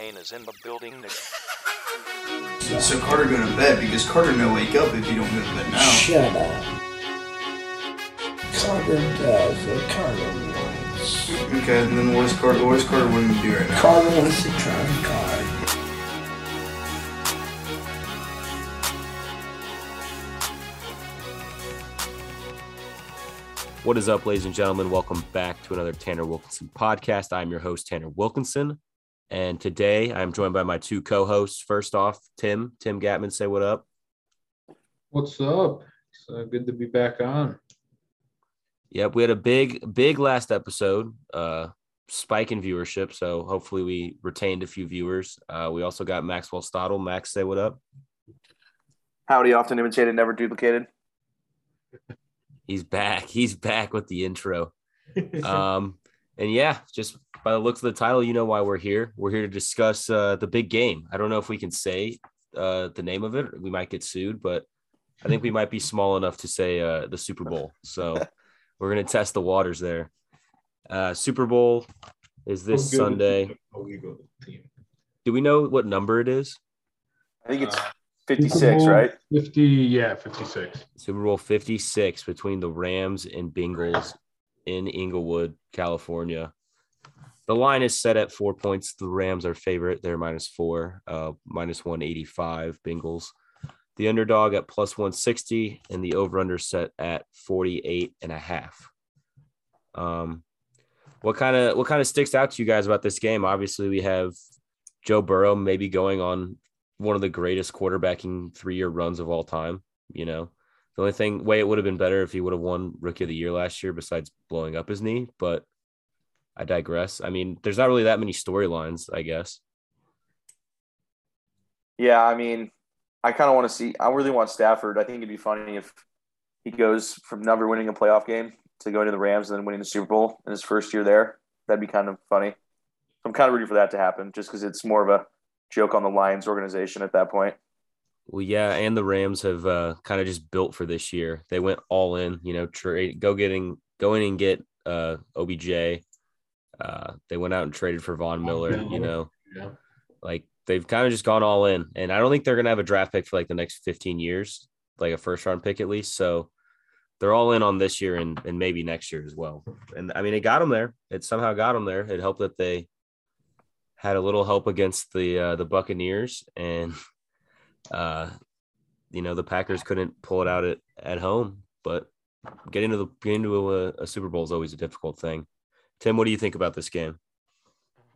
Kane is in the building. So Carter going to bed because Carter no wake up if you don't go to bed now. Shut up. Carter does what Carter wants. Okay, and then what is Carter? What is Carter wanting to do right now? Carter wants to try and card. What is up, ladies and gentlemen? Welcome back to another Tanner Wilkenson podcast. I'm your host, Tanner Wilkenson. And today I'm joined by my two co hosts. First off, Tim. Tim Gattman, say what up. What's up? It's uh, good to be back on. Yep, we had a big, big last episode, uh, spike in viewership. So hopefully we retained a few viewers. Uh, we also got Maxwell Stadel. Max, say what up. Howdy, often imitated, never duplicated. He's back. He's back with the intro. Um, and yeah, just by the looks of the title, you know why we're here. We're here to discuss uh, the big game. I don't know if we can say uh, the name of it. We might get sued, but I think we might be small enough to say uh, the Super Bowl. So we're gonna test the waters there. Uh, Super Bowl is this How good Sunday. is the illegal team? Do we know what number it is? I think it's Uh, 56, right? 50, yeah, 56. Super Bowl 56 between the Rams and Bengals in Inglewood, California. The line is set at four points. The Rams are favorite. They're minus four, uh, minus 185 Bengals. The underdog at plus 160 and the over under set at 48 and a half. Um, what kind of what kind of sticks out to you guys about this game? Obviously, we have Joe Burrow maybe going on one of the greatest quarterbacking three year runs of all time. You know, the only thing way it would have been better if he would have won rookie of the year last year, besides blowing up his knee. But I digress. I mean, there's not really that many storylines, I guess. Yeah, I mean, I kind of want to see. I really want Stafford. I think it'd be funny if he goes from never winning a playoff game to going to the Rams and then winning the Super Bowl in his first year there. That'd be kind of funny. I'm kind of rooting for that to happen, just because it's more of a joke on the Lions organization at that point. Well, yeah, and the Rams have uh, kind of just built for this year. They went all in, you know, trade, go getting, go in and get uh, OBJ. Uh, they went out and traded for Von Miller, you know, Yeah. like they've kind of just gone all in. And I don't think they're going to have a draft pick for like the next 15 years, like a first round pick at least. So they're all in on this year and, and maybe next year as well. And I mean, it got them there. It somehow got them there. It helped that they had a little help against the uh, the Buccaneers and uh, you know the Packers couldn't pull it out at, at home. But getting to the getting to a, a Super Bowl is always a difficult thing. Tim, what do you think about this game?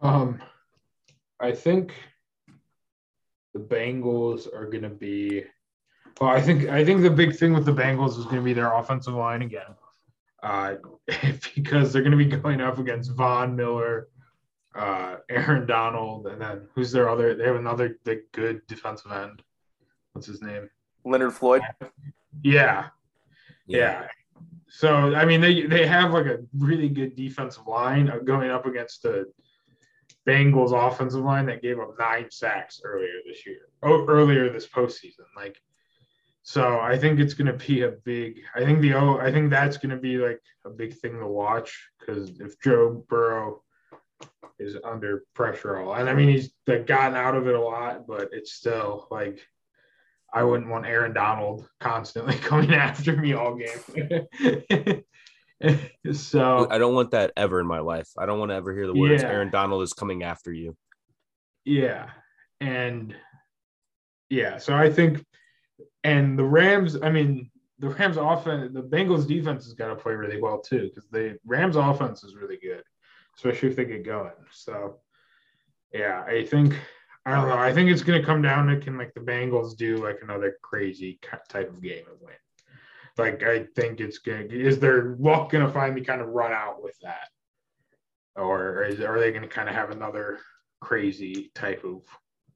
Um, I think the Bengals are going to be. Well, I think I think the big thing with the Bengals is going to be their offensive line again, uh, because they're going to be going up against Von Miller, uh, Aaron Donald, and then who's their other? They have another the good defensive end. What's his name? Leonard Floyd. Yeah, yeah. So I mean, they they have like a really good defensive line uh, going up against the Bengals offensive line that gave up nine sacks earlier this year. Oh, earlier this postseason. Like, so I think it's going to be a big. I think the oh, I think that's going to be like a big thing to watch because if Joe Burrow is under pressure all, and I mean he's gotten out of it a lot, but it's still like I wouldn't want Aaron Donald constantly coming after me all game. so I don't want that ever in my life. I don't want to ever hear the words Yeah. Aaron Donald is coming after you. yeah, and yeah, so I think, and the Rams. I mean, the Rams offense, the Bengals defense has got to play really well too because the Rams offense is really good, especially if they get going. So yeah, I think. I don't know. I think it's going to come down to can like the Bengals do like another crazy type of game and win. Like I think it's good. Is their luck going to finally kind of run out with that, or is, are they going to kind of have another crazy type of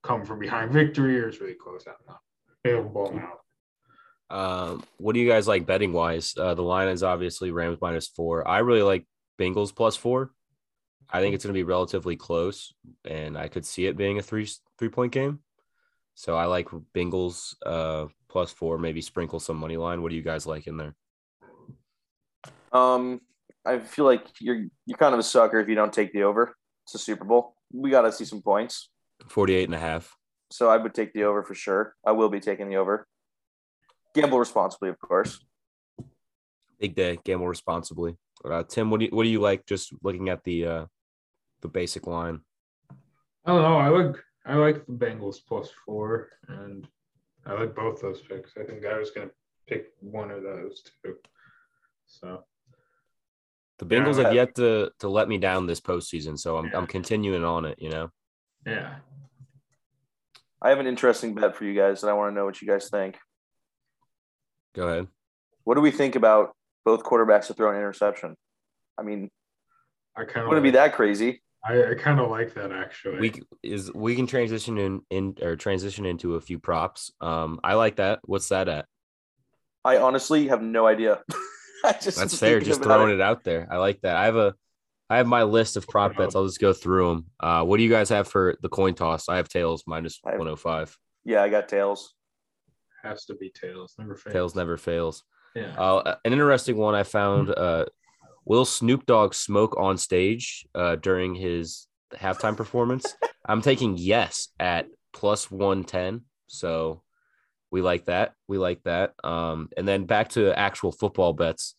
come from behind victory, or is really close out now? Them out. Um, what do you guys like betting wise? Uh, the line is obviously Rams minus four. I really like Bengals plus four. I think it's going to be relatively close, and I could see it being a three three point game. So I like Bengals uh, plus four. Maybe sprinkle some money line. What do you guys like in there? Um, I feel like you're you're kind of a sucker if you don't take the over. It's a Super Bowl. We got to see some points. 48 and a half. So I would take the over for sure. I will be taking the over. Gamble responsibly, of course. Big day. Gamble responsibly. Uh, Tim, what do you what do you like? Just looking at the uh, the basic line. I don't know. I like I like the Bengals plus four, and I like both those picks. I think I was gonna pick one of those two. So The Bengals I- have yet to to let me down this postseason, so I'm Yeah. I'm continuing on it. You know. yeah, I have an interesting bet for you guys, and I want to know what you guys think. Go ahead. What do we think about both quarterbacks to throw an interception? I mean, I kind of wouldn't be that crazy. I, I kind of like that actually. We is we can transition in in or transition into a few props. Um, I like that. What's that at? I honestly have no idea. I just That's fair. Just throwing it out there. I like that. I have a I have my list of prop bets. I'll just go through them. Uh, what do you guys have for the coin toss? I have tails minus I have- 105. Yeah, I got tails. has to be tails. Never fails. Tails never fails. Yeah. Uh, an interesting one I found. Uh, will Snoop Dogg smoke on stage uh, during his halftime performance? I'm taking yes at plus 110. So we like that. We like that. Um, and then back to actual football bets.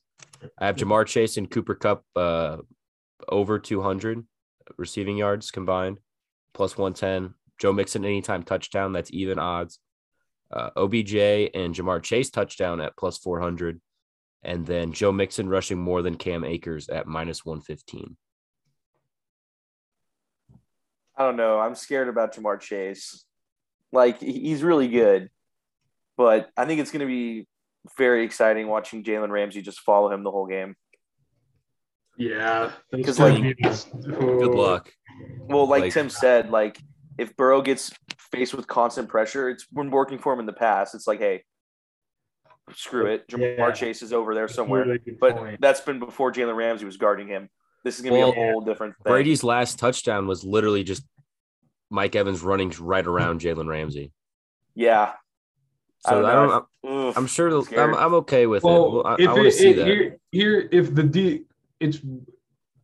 I have Ja'Marr Chase and Cooper Kupp uh, over 200 receiving yards combined, plus 110. Joe Mixon anytime touchdown. That's even odds. Uh, OBJ and Ja'Marr Chase touchdown at plus 400. And then Joe Mixon rushing more than Cam Akers at minus 115. I don't know. I'm scared about Ja'Marr Chase. Like he's really good, but I think it's going to be very exciting watching Jalen Ramsey just follow him the whole game. Yeah. those 'Cause, two like- Good luck. Well, like, Like- Tim said, like if Burrow gets faced with constant pressure, it's been working for him in the past. It's like, hey, screw it. Ja'Marr Yeah. Chase is over there somewhere. really But point. that's been before Jalen Ramsey was guarding him. This is going to Well, be a whole different thing. Brady's last touchdown was literally just Mike Evans running right around Jalen Ramsey. yeah. I So don't I know. don't, I'm, I'm sure. I'm, I'm okay with well, it. Well, I, if I want to it, see it- that. here, here, if the D, it's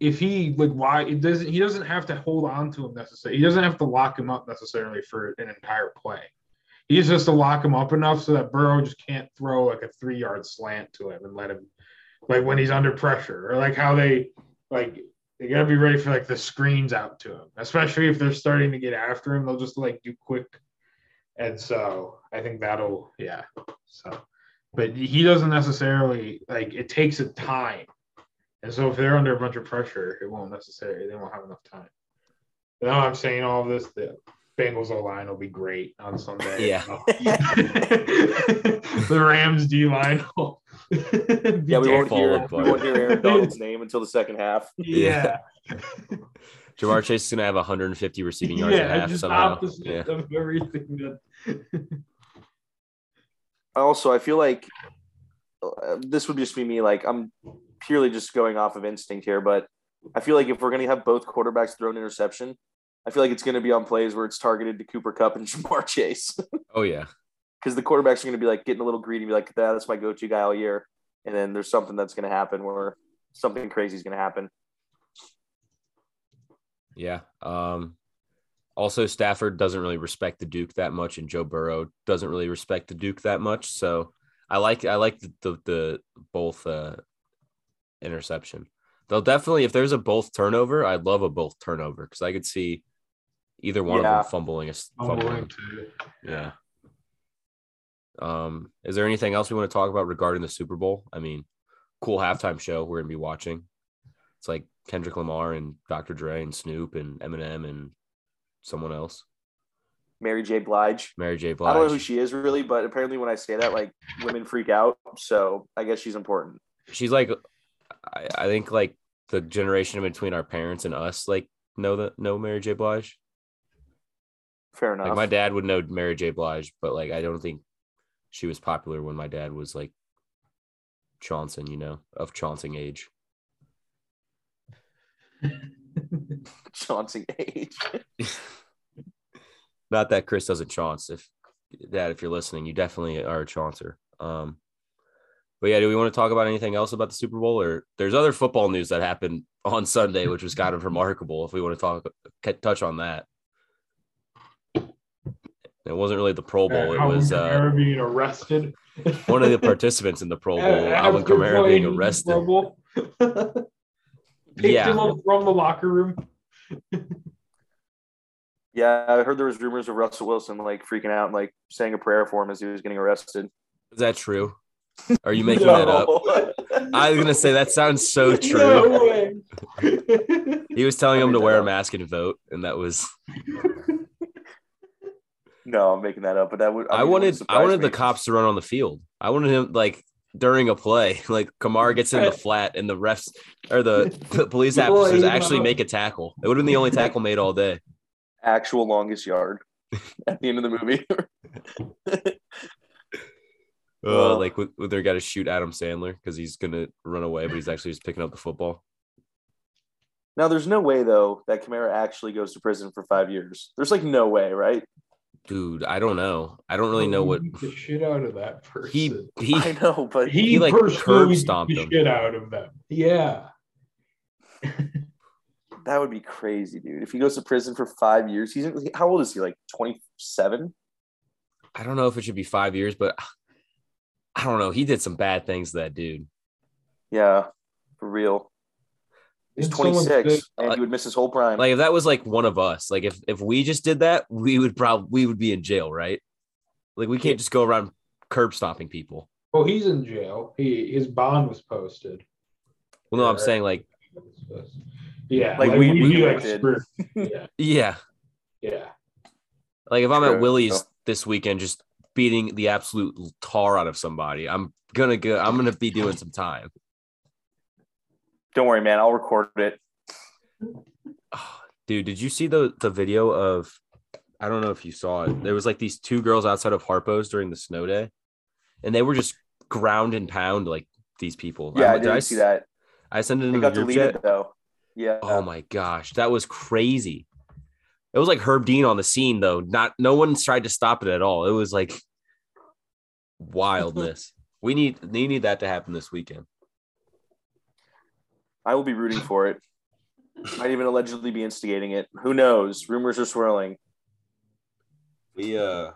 if he like why it doesn't he doesn't have to hold on to him necessarily. He doesn't have to lock him up necessarily for an entire play. He just to lock him up enough so that Burrow just can't throw like a three yard slant to him and let him like when he's under pressure or like how they like they gotta be ready for like the screens out to him, especially if they're starting to get after him. They'll just like do quick, and so I think that'll yeah. So, but he doesn't necessarily like it takes a time, and so if they're under a bunch of pressure, it won't necessarily they won't have enough time. Now I'm saying all of this, the Bengals O line will be great on Sunday. Yeah. the Rams D line. will be yeah, we won't fall hear apart. we won't hear Aaron Donald's name until the second half. Yeah. Ja'Marr Chase is going to have 150 receiving yards at yeah, half just somehow. opposite Yeah. of everything that. Also, I feel like uh, this would just be me. Like I'm purely just going off of instinct here, but I feel like if we're going to have both quarterbacks throw an interception, I feel like it's going to be on plays where it's targeted to Cooper Kupp and Ja'Marr Chase Oh, yeah. because the quarterbacks are going to be like getting a little greedy, and be like, "That- "That's my go-to guy all year," and then there's something that's going to happen where something crazy is going to happen. Yeah. Um, also, Stafford doesn't really respect the Duke that much, and Joe Burrow doesn't really respect the Duke that much. So I like I like the the, the both uh, interception. They'll definitely if there's a both turnover, I'd love a both turnover because I could see either one Yeah. of them fumbling a s- I'm fumbling. willing to. Yeah. Um, is there anything else we want to talk about regarding the Super Bowl? I mean, cool halftime show we're gonna be watching. It's like Kendrick Lamar and Dr. Dre and Snoop and Eminem and someone else, Mary J. Blige. Mary J. Blige. I don't know who she is really, but apparently when I say that, like women freak out. So I guess she's important. She's like, I, I think like the generation between our parents and us like know that know Mary J. Blige. Fair enough. Like my dad would know Mary J. Blige, but like I don't think she was popular when my dad was like Johnson, you know, of Johnson age. Johnson age. Not that Chris doesn't chance. If dad, if you're listening, you definitely are a chancer. Um, but yeah, do we want to talk about anything else about the Super Bowl, or there's other football news that happened on Sunday, which was kind of remarkable. If we want to talk, touch on that. It wasn't really the Pro Bowl. It Alvin was uh, being arrested. one of the participants in the Pro Bowl, Alvin Kamara, being arrested. Pro Bowl. Yeah. him up from the locker room. Yeah, I heard there was rumors of Russell Wilson like freaking out and like saying a prayer for him as he was getting arrested. Is that true? Are you making that up? I was gonna say that sounds so true. No way. He was telling him to wear a mask and vote, and that was. No, I'm making that up, but that would. I mean, wanted I surprise wanted the cops to run on the field. I wanted him like during a play, like Kamara gets in the flat and the refs or the, the police People officers actually up. make a tackle. It would have been the only tackle made all day. actual longest yard at the end of the movie. Uh, Oh. like with, with their guy to shoot Adam Sandler because he's gonna run away, but he's actually just picking up the football. now, there's no way though that Kamara actually goes to prison for five years. There's like no way, right? Dude, I don't know. I don't really know what the shit out of that person. he he. I know, but he, he, like, personally curb stomped the him. shit out of them. Yeah. that would be crazy, dude. If he goes to prison for five years, he's how old is he? Like 27? I don't know if it should be five years, but I don't know. He did some bad things to that dude. Yeah, for real. He's 26 and he would miss his whole prime. Like if that was like one of us, like if if we just did that, we would probably we would be in jail, right? Like we can't just go around curb stomping people. Oh, he's in jail. He his bond was posted. Well, no, I'm saying like Yeah, Like like, we- we, we like did. Yeah, yeah, yeah. like if I'm at True. Willie's this weekend, just beating the absolute tar out of somebody, I'm gonna go. I'm gonna be doing some time. Don't worry, man. I'll record it. Dude, did you see the the video of? I don't know if you saw it. There was like these two girls outside of Harpo's during the snow day, and they were just ground and pound like these people. Yeah, I didn't I see that. I sent it in the group chat. though. Yeah. Oh my gosh, that was crazy. It was like Herb Dean on the scene though. Not no one tried to stop it at all. It was like wildness. we need we need that to happen this weekend. I will be rooting for it. Might even allegedly be instigating it. Who knows? Rumors are swirling. We uh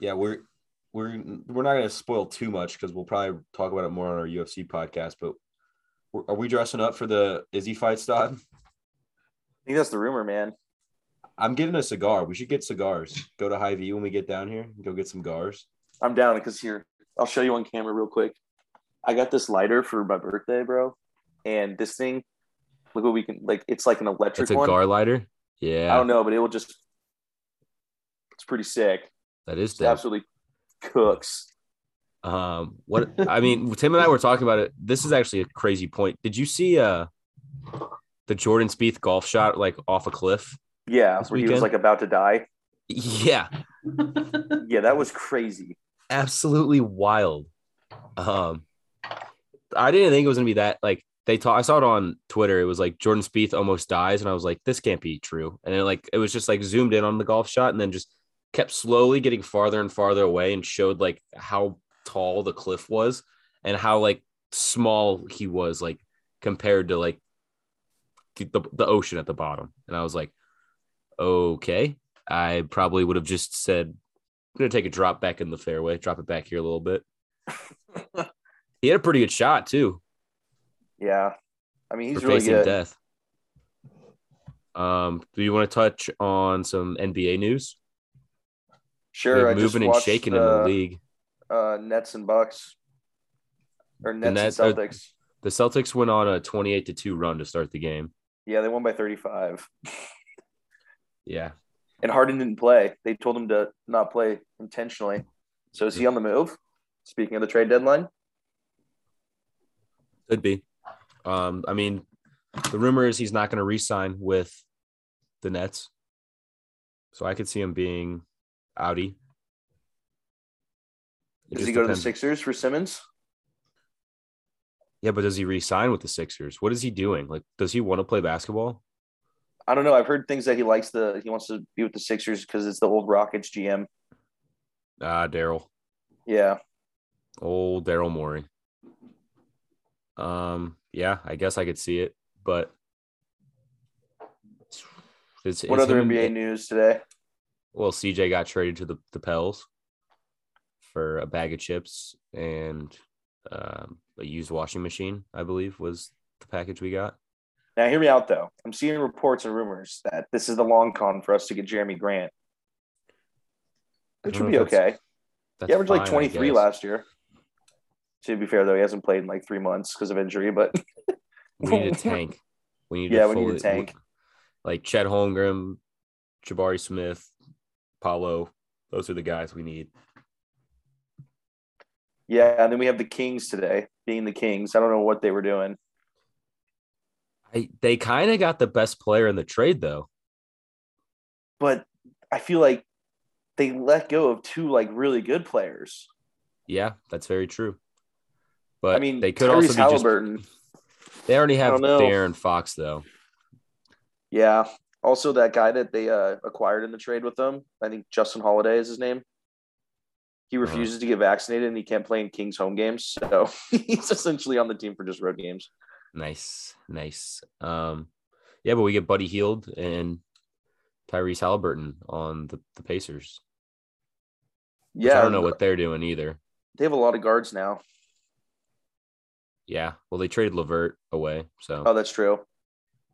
yeah, we're we're we're not gonna spoil too much because we'll probably talk about it more on our UFC podcast. But are we dressing up for the Izzy fight, Stott? I think that's the rumor, man. I'm getting a cigar. We should get cigars. Go to Hy-Vee when we get down here. Go get some cigars. I'm down because here, I'll show you on camera real quick. I got this lighter for my birthday, bro. And this thing, look what we can like. It's like an electric It's a one. gar lighter. Yeah, I don't know, but it will just. It's pretty sick. that is absolutely cooks. Um, what I mean, Tim and I were talking about it. This is actually a crazy point. Did you see uh the Jordan Spieth golf shot like off a cliff? Yeah, where he was like about to die. Yeah, Yeah, that was crazy. absolutely wild. Um, I didn't think it was gonna be that like they talk. I saw it on Twitter. It was like Jordan Spieth almost dies, and I was like, this can't be true. And then like it was just like zoomed in on the golf shot, and then just kept slowly getting farther and farther away, and showed like how tall the cliff was and how like small he was like compared to like the, the, ocean at the bottom. And I was like, okay, I probably would have just said, I'm gonna take a drop back in the fairway, drop it back here a little bit. he had a pretty good shot too. Yeah, I mean he's really facing good. death. Um, do you want to touch on some NBA news? Sure, moving and shaking in uh, the league. Uh, Nets and Bucks, or Nets Nets- and Celtics. The Celtics went on a 28 to 2 run to start the game. yeah, they won by 35. Yeah. And Harden didn't play. They told him to not play intentionally. So is he on the move? Speaking of the trade deadline, Could be. Um, I mean, the rumor is he's not going to re-sign with the Nets, so I could see him being outie. It does he go to the. Sixers for Simmons? Yeah, but does he re-sign with the Sixers? What is he doing? Like, does he want to play basketball? I don't know. I've heard things that he likes the he wants to be with the Sixers because it's the old Rockets GM. Ah, Daryl, Yeah, old Daryl Morey. Um, yeah, I guess I could see it, but it's, What it's other him NBA news today? well, CJ got traded to the the Pels for a bag of chips and um, a used washing machine. I believe was the package we got. Now, hear me out though. I'm seeing reports and rumors that this is the long con for us to get Jerami Grant, which would be that's- okay. That's He averaged like fine, I 23 last year. To be fair, though, he hasn't played in like three months because of injury. But We need a tank. We need Yeah, to we need a tank. Like Chet Holmgren, Jabari Smith, Paolo. Those are the guys we need. yeah, and then we have the Kings today, being the Kings. I don't know what they were doing. I, they kind of got the best player in the trade though. but I feel like they let go of two like really good players. Yeah, that's very true. But I mean, they could Tyrese also be Halliburton. just. They already have. De'Aaron Fox though. Yeah. Also, that guy that they uh, acquired in the trade with them, I think Justin Holiday is his name. He Uh-huh. refuses to get vaccinated and he can't play in Kings home games. So he's essentially on the team for just road games. Nice, nice. Um, yeah, but we get Buddy Hield and Tyrese Halliburton on the, the Pacers. Yeah. I don't know what they're doing either. they have a lot of guards now. Yeah, well, they traded LeVert away, so Oh, that's true.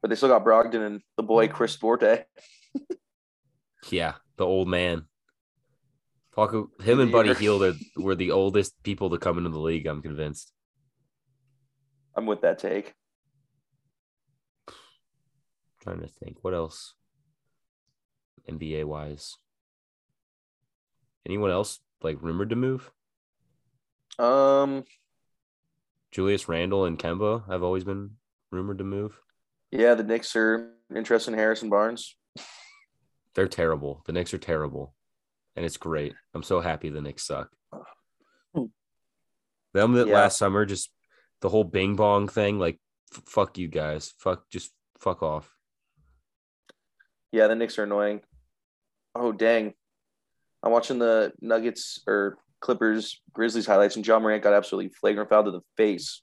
But they still got Brogdon and the boy Chris Duarte. yeah, the old man. Talk him and Buddy Year. Hield are, were the oldest people to come into the league. I'm convinced. I'm with that take. trying to think what else NBA wise. Anyone else like rumored to move? Um, Julius Randle and Kemba have always been rumored to move. yeah, the Knicks are interested in Harrison Barnes. They're terrible. The Knicks are terrible, and it's great. I'm so happy the Knicks suck. Hmm. Them that Yeah. last summer, just the whole Bing Bong thing, like f- fuck you guys, fuck just fuck off. Yeah, the Knicks are annoying. Oh dang. I'm watching the Nuggets or Clippers Grizzlies highlights and Ja Morant got absolutely flagrant foul to the face.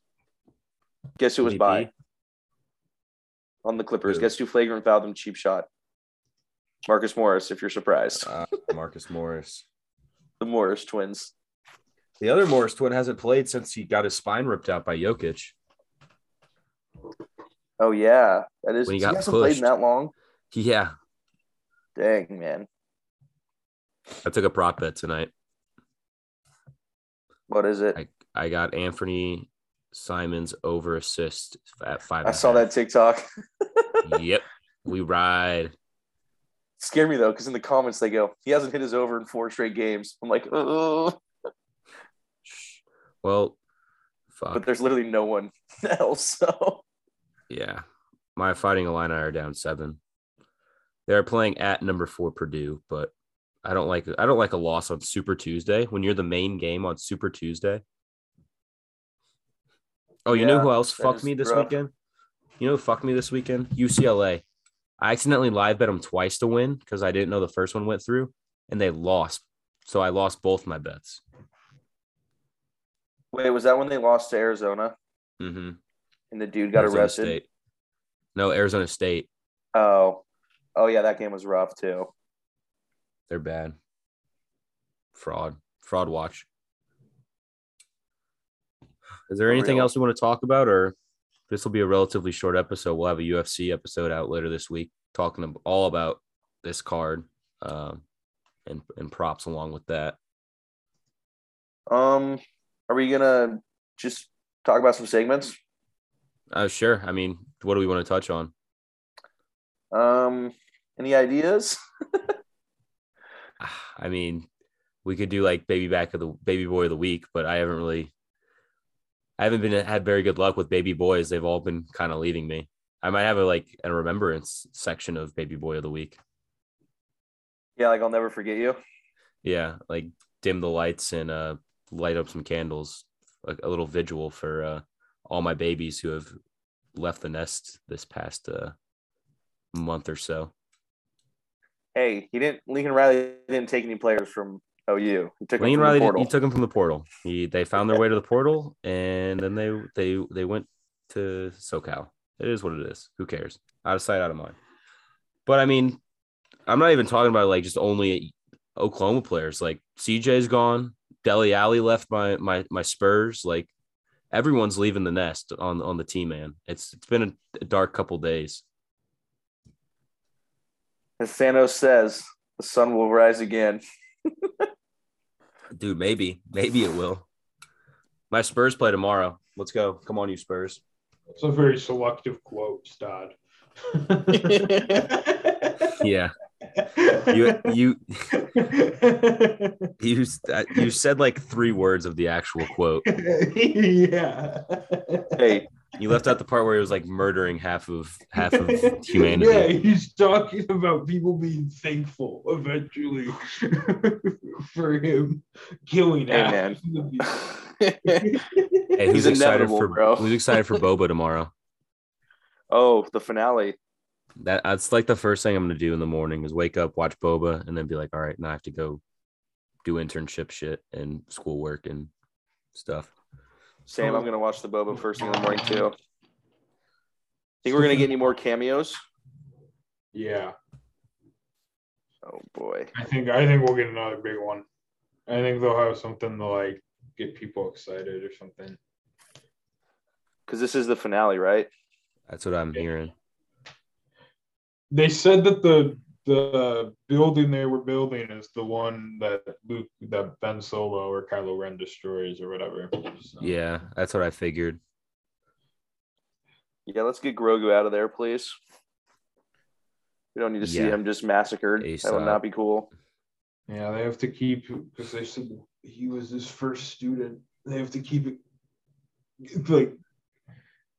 Guess who was MVP? by on the Clippers? Who? Guess who flagrant fouled them cheap shot? Marcus Morris, if you're surprised. Uh, Marcus Morris. The Morris twins. The other Morris twin hasn't played since he got his spine ripped out by Jokic. Oh yeah. That is When he he, got hasn't played pushed. in that long. Yeah, Dang, man. I took a prop bet tonight. What is it? I, I got Anfernee Simons over assist at five. I saw that half. TikTok. yep, we ride. Scare me though, because in the comments they go, he hasn't hit his over in four straight games. I'm like, oh, Well, fuck. but there's literally no one else. So Yeah. My fighting Illini are down seven. They're playing at number four Purdue, but I don't like I don't like a loss on Super Tuesday when you're the main game on Super Tuesday. Oh, you know who else fucked me this rough. weekend? You know who fucked me this weekend? UCLA. I accidentally live bet them twice to win because I didn't know the first one went through and they lost. So I lost both my bets. wait, was that when they lost to Arizona Mm-hmm. and the dude got arrested? No, Arizona State. Oh, oh yeah, that game was rough too. They're bad. Fraud. Fraud watch. Is there anything real. else we want to talk about, or this will be a relatively short episode? We'll have a UFC episode out later this week talking all about this card um, and and props along with that. Um, are we gonna just talk about some segments? Uh, sure. I mean, what do we want to touch on? Um, any ideas? I mean, we could do like baby back of the baby boy of the week, but I haven't really, I haven't been had very good luck with baby boys. They've all been kind of leaving me. I might have a like a remembrance section of baby boy of the week. Yeah, like I'll never forget you. Yeah, like dim the lights and uh light up some candles, like a little vigil for uh all my babies who have left the nest this past uh month or so. Hey, he didn't. Lincoln Riley didn't take any players from OU. He took them Lane Riley, he took them from the portal. He they found their way to the portal, and then they they they went to SoCal. It is what it is. Who cares? Out of sight, out of mind. But I mean, I'm not even talking about like just only Oklahoma players. Like CJ's gone. Dele Alli left my my my Spurs. Like everyone's leaving the nest on on the team, man. It's it's been a dark couple days. As Thanos says, the sun will rise again. Dude, maybe. Maybe it will. My Spurs play tomorrow. Let's go. Come on, you Spurs. It's a very selective quote, Stod. Yeah. You you you uh, you said like three words of the actual quote. yeah. Hey, You left out the part where he was like murdering half of half of humanity. Yeah, he's talking about people being thankful eventually for him killing Hey, half man. of the people. Hey, who's He's excited for bro. who's excited for Boba tomorrow? oh, the finale. That that's like the first thing I'm gonna do in the morning is wake up, watch Boba, and then be like, all right, now I have to go do internship shit and schoolwork and stuff. Sam, I'm gonna watch the Boba first thing in the morning too. Think we're gonna get any more cameos? Yeah, Oh boy. I think I think we'll get another big one. I think they'll have something to like get people excited or something. Because this is the finale, right? That's what I'm hearing. They said that the the building they were building is the one that Luke that Ben Solo or Kylo Ren destroys or whatever. So- Yeah, that's what I figured. Yeah, let's get Grogu out of there, please. We don't need to see Yeah. him just massacred. That would not be cool. Yeah, they have to keep because they said he was his first student. They have to keep it like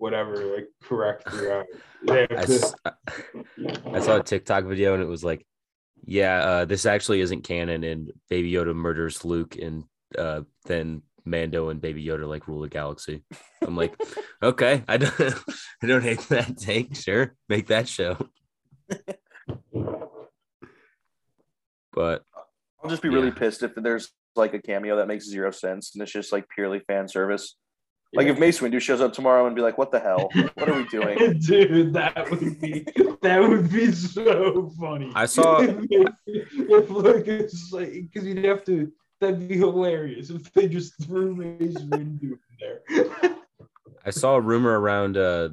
whatever, like correct throughout. They I, to, s- I saw a TikTok video and it was like, yeah, uh, this actually isn't canon, and Baby Yoda murders Luke, and uh, then Mando and Baby Yoda like rule the galaxy. I'm like, okay, I don't, I don't hate that take. Sure, make that show. But I'll just be really pissed if there's like a cameo that makes zero sense and it's just like purely fan service. Like if Mace Windu shows up tomorrow and be like, "What the hell? What are we doing?" Dude, that would be that would be so funny. I saw- if, if like it's like because you'd have to that'd be hilarious if they just threw Mace Windu in there. I saw a rumor around uh,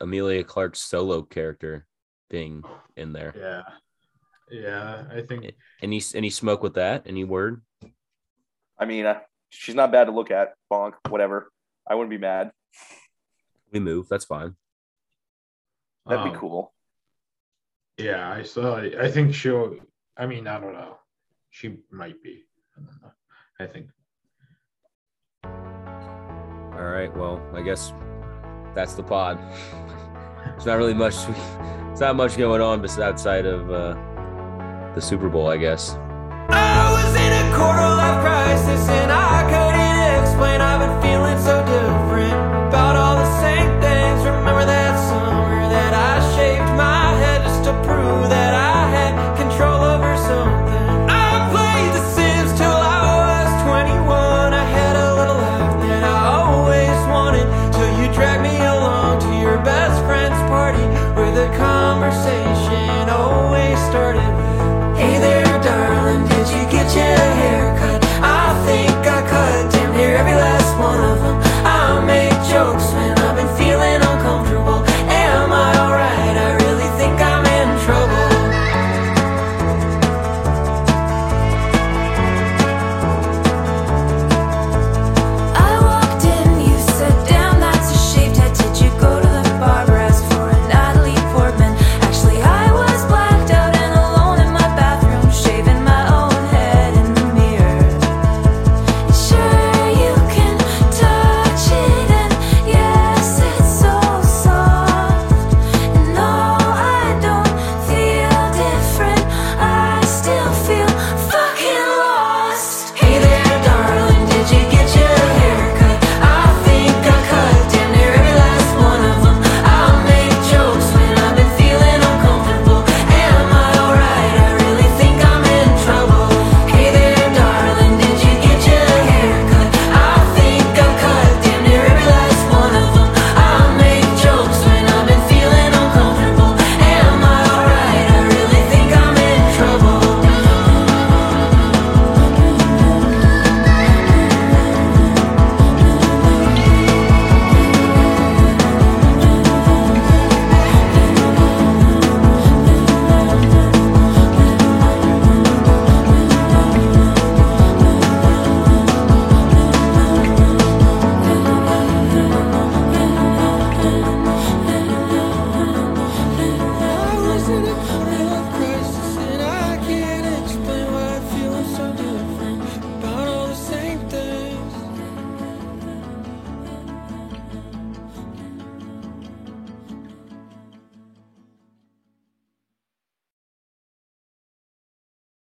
Emilia Clarke's solo character being in there. yeah, yeah, I think Any any smoke with that? Any word? I mean, uh, she's not bad to look at. Bonk, whatever. I wouldn't be mad. We move. That's fine. That'd um, be cool. Yeah, I saw. I think she'll. I mean, I don't know. She might be. I don't know. I think. All right. Well, I guess that's the pod. It's not really much. It's not much going on besides outside of uh, the Super Bowl, I guess. I